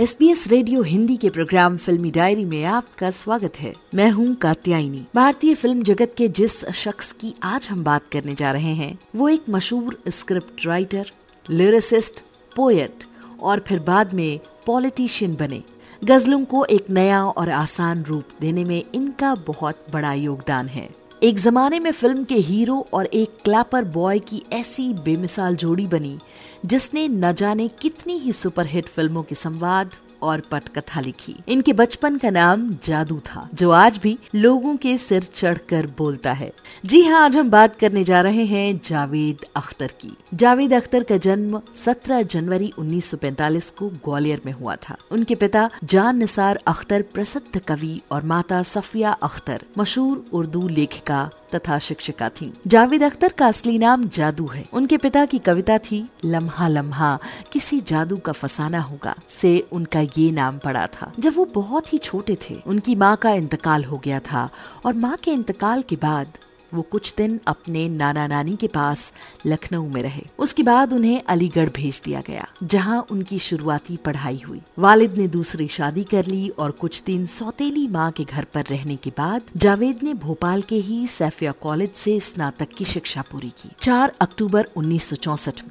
S B S radio Hindi के programme फिल्मी diary में आपका स्वागत है। मैं हूँ कात्यायनी। भारतीय फ़िल्म जगत के जिस शख्स की आज हम बात करने जा रहे हैं, वो एक मशहूर स्क्रिप्ट राइटर लिरिसिस्ट पोएट और फिर बाद में पॉलिटिशियन बने। गजलों को एक नया और आसान रूप देने में इनका बहुत बड़ा योगदान है। एक जमाने में फ़िल्म के हीरो और एक क्लैपर बॉय की ऐसी बेमिसाल जोड़ी बनी, जिसने न जाने कितनी ही सुपरहिट फ़िल्मों के संवाद और पटकथा लिखी। इनके बचपन का नाम जादू था, जो आज भी लोगों के सिर चढ़कर बोलता है। जी हाँ आज हम बात करने जा रहे हैं जावेद अख्तर की। जावेद अख्तर का जन्म 17 जनवरी 1945 को ग्वालियर में हुआ था। उनके पिता जान निसार अख्तर, प्रसिद्ध कवि और माता सफिया अख्तर, मशहूर उर्दू लेखिका तथा शिक्षिका थी। जावेद अख्तर का असली नाम जादू है। उनके पिता की कविता थी, लम्हा लम्हा, किसी जादू का फसाना होगा। से उनका ये नाम पड़ा था। जब वो बहुत ही छोटे थे, उनकी माँ का इंतकाल हो गया था और माँ के इंतकाल के बाद वो कुछ दिन अपने नाना नानी के पास लखनऊ में रहे। उसके बाद उन्हें अलीगढ़ भेज दिया गया, जहाँ उनकी शुरुआती पढ़ाई हुई। वालिद ने दूसरी शादी कर ली और कुछ दिन सौतेली माँ के घर पर रहने के बाद जावेद ने भोपाल के ही सैफिया कॉलेज से स्नातक की शिक्षा पूरी की। 4 अक्टूबर उन्नीस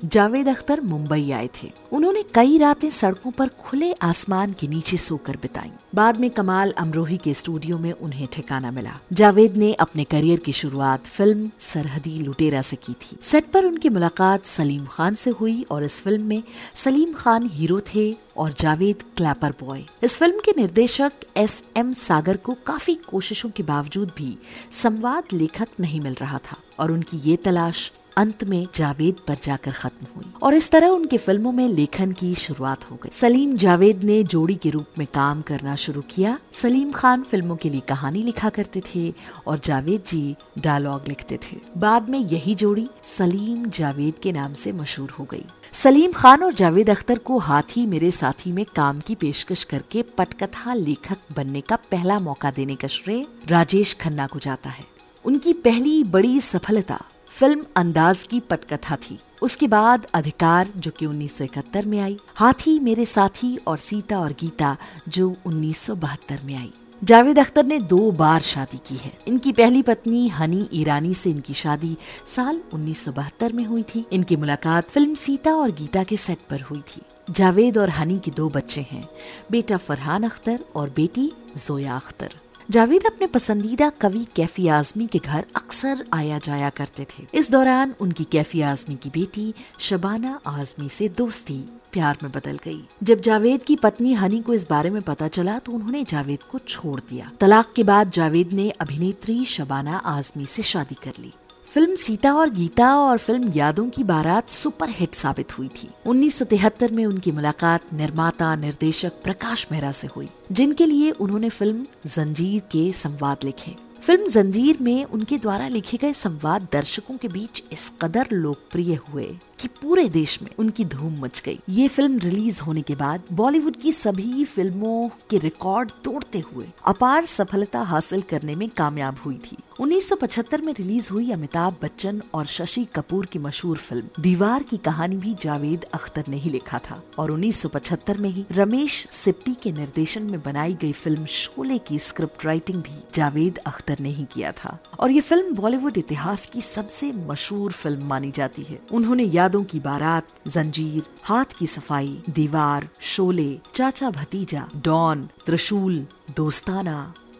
जावेद अख्तर मुंबई आए थे। उन्होंने कई रातें सड़कों पर खुले आसमान के नीचे सोकर बिताई। बाद में कमाल अमरोही के स्टूडियो में उन्हें ठिकाना मिला। जावेद ने अपने करियर की शुरुआत फ़िल्म सरहदी लुटेरा से की थी। सेट पर उनकी मुलाकात सलीम खान से हुई और इस फ़िल्म में सलीम खान हीरो थे और जावेद क्लैपर बॉय। इस फ़िल्म के निर्देशक एस एम सागर को काफ़ी कोशिशों के बावजूद भी संवाद लेखक नहीं मिल रहा था और उनकी ये तलाश अंत में जावेद पर जाकर खत्म हुई। और इस तरह उनके फ़िल्मों में लेखन की शुरुआत हो गई। सलीम जावेद ने जोड़ी के रूप में काम करना शुरू किया। सलीम खान फ़िल्मों के लिए कहानी लिखा करते थे और जावेद जी डायलॉग लिखते थे। बाद में यही जोड़ी सलीम जावेद के नाम से मशहूर हो गई। सलीम खान और जावेद अख्तर को हाथी मेरे साथी में काम की पेशकश करके पटकथा लेखक बनने का पहला मौका देने का श्रेय राजेश खन्ना को जाता है। उनकी पहली बड़ी सफलता फ़िल्म अंदाज की पटकथा थी। उसके बाद अधिकार, जो कि 1971 में आई, हाथी मेरे साथी और सीता और गीता, जो 1972 में आई। जावेद अख्तर ने दो बार शादी की है। इनकी पहली पत्नी हनी ईरानी से इनकी शादी साल 1972 में हुई थी। इनकी मुलाकात फ़िल्म सीता और गीता के सेट पर हुई थी। जावेद और हनी के दो बच्चे हैं, बेटा फरहान अख्तर और बेटी जोया अख्तर। जावेद अपने पसंदीदा कवि कैफी आजमी के घर अक्सर आया जाया करते थे। इस दौरान उनकी कैफी आजमी की बेटी शबाना आजमी से दोस्ती प्यार में बदल गई। जब जावेद की पत्नी हनी को इस बारे में पता चला तो उन्होंने जावेद को छोड़ दिया। तलाक के बाद जावेद ने अभिनेत्री शबाना आजमी से शादी कर ली। फ़िल्म सीता और गीता और फ़िल्म यादों की बारात सुपर हिट साबित हुई थी। 1973 में उनकी मुलाकात निर्माता, निर्देशक प्रकाश मेहरा से हुई, जिनके लिए उन्होंने फ़िल्म जंजीर के संवाद लिखे। फ़िल्म जंजीर में उनके द्वारा लिखे गए संवाद दर्शकों के बीच इस कदर लोकप्रिय हुए। कि पूरे देश में उनकी धूम मच गई। ये फ़िल्म रिलीज़ होने के बाद बॉलीवुड की सभी फ़िल्मों के रिकॉर्ड तोड़ते हुए अपार सफलता हासिल करने में कामयाब हुई थी। 1975 में रिलीज़ हुई अमिताभ बच्चन और शशि कपूर की मशहूर फ़िल्म, दीवार की कहानी भी जावेद अख्तर ने ही लिखा था। और 1975 में ही रमेश सिप्पी के निर्देशन में बनाई गई फ़िल्म शोले की स्क्रिप्ट राइटिंग भी जावेद अख्तर ने ही किया था। और ये फ़िल्म बॉलीवुड इतिहास की सबसे मशहूर फ़िल्म मानी जाती है। उन्होंने याद यादों की बारात, जंजीर, हाथ की सफ़ाई, दीवार, शोले, चाचा भतीजा, डॉन, त्रिशूल, दोस्ताना,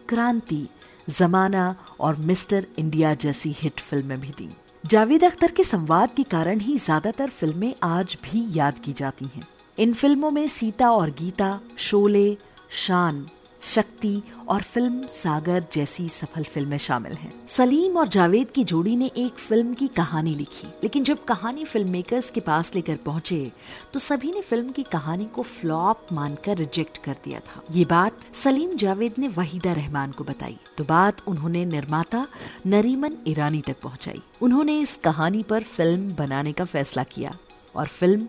क्रांति, जमाना और मिस्टर इंडिया जैसी हिट फ़िल्में भी दी जावेद अख्तर के संवाद के कारण ही ज़्यादातर फ़िल्में आज भी याद की जाती हैं। इन फ़िल्मों में सीता और गीता, शोले, शान शक्ति और फ़िल्म सागर जैसी सफल फ़िल्में शामिल हैं। सलीम और जावेद की जोड़ी ने एक फ़िल्म की कहानी लिखी। लेकिन जब कहानी फ़िल्म मेकर्स के पास लेकर पहुँचे तो सभी ने फ़िल्म की कहानी को फ्लॉप मानकर रिजेक्ट कर दिया था। ये बात सलीम जावेद ने वहीदा रहमान को बताई। तो बात उन्होंने निर्माता नरीमन ईरानी तक पहुंचाई। उन्होंने इस कहानी पर फ़िल्म बनाने का फैसला किया और फ़िल्म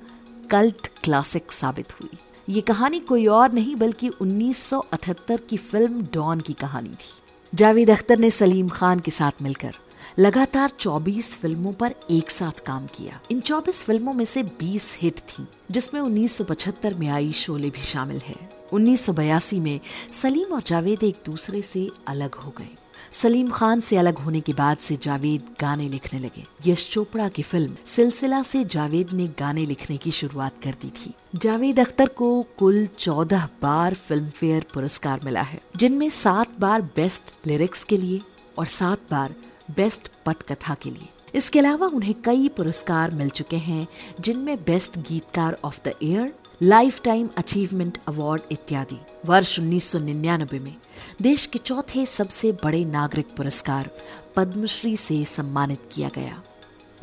कल्ट क्लासिक साबित हुई। ये कहानी कोई और नहीं बल्कि 1978 की फ़िल्म डॉन की कहानी थी। जावेद अख्तर ने सलीम खान के साथ मिलकर लगातार 24 फ़िल्मों पर एक साथ काम किया। इन 24 फ़िल्मों में से 20 हिट थीं, जिसमें 1975 में आई शोले भी शामिल है। 1982 में सलीम और जावेद एक दूसरे से अलग हो गए। सलीम खान से अलग होने के बाद से जावेद गाने लिखने लगे। यश चोपड़ा की फ़िल्म सिलसिला से जावेद ने गाने लिखने की शुरुआत कर दी थी। जावेद अख्तर को कुल चौदह बार फ़िल्म फेयर पुरस्कार मिला है, जिनमें सात बार बेस्ट लिरिक्स के लिए और सात बार बेस्ट पटकथा के लिए। इसके अलावा उन्हें कई पुरस्कार मिल चुके हैं, जिनमें बेस्ट गीतकार of the year lifetime achievement award इत्यादि। वर्ष 1999 में देश के चौथे सबसे बड़े नागरिक पुरस्कार पद्मश्री से सम्मानित किया गया।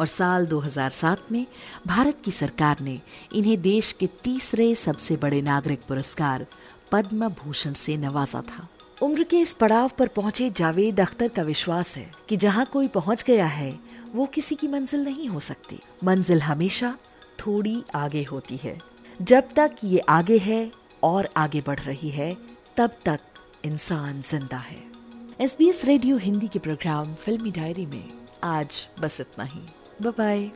और साल 2007 में भारत की सरकार ने इन्हें देश के तीसरे सबसे बड़े नागरिक पुरस्कार पद्म भूषण से नवाजा था। उम्र के इस पड़ाव पर पहुँचे जावेद अख्तर का विश्वास है कि जहाँ कोई पहुँच गया है, वो किसी की मंजिल नहीं हो सकती। मंजिल हमेशा थोड़ी आगे होती है। जब तक ये आगे है और आगे बढ़ रही है, तब तक इंसान ज़िंदा है। S B S radio Hindi के प्रोग्राम फिल्मी डायरी में। आज बस इतना ही। बाय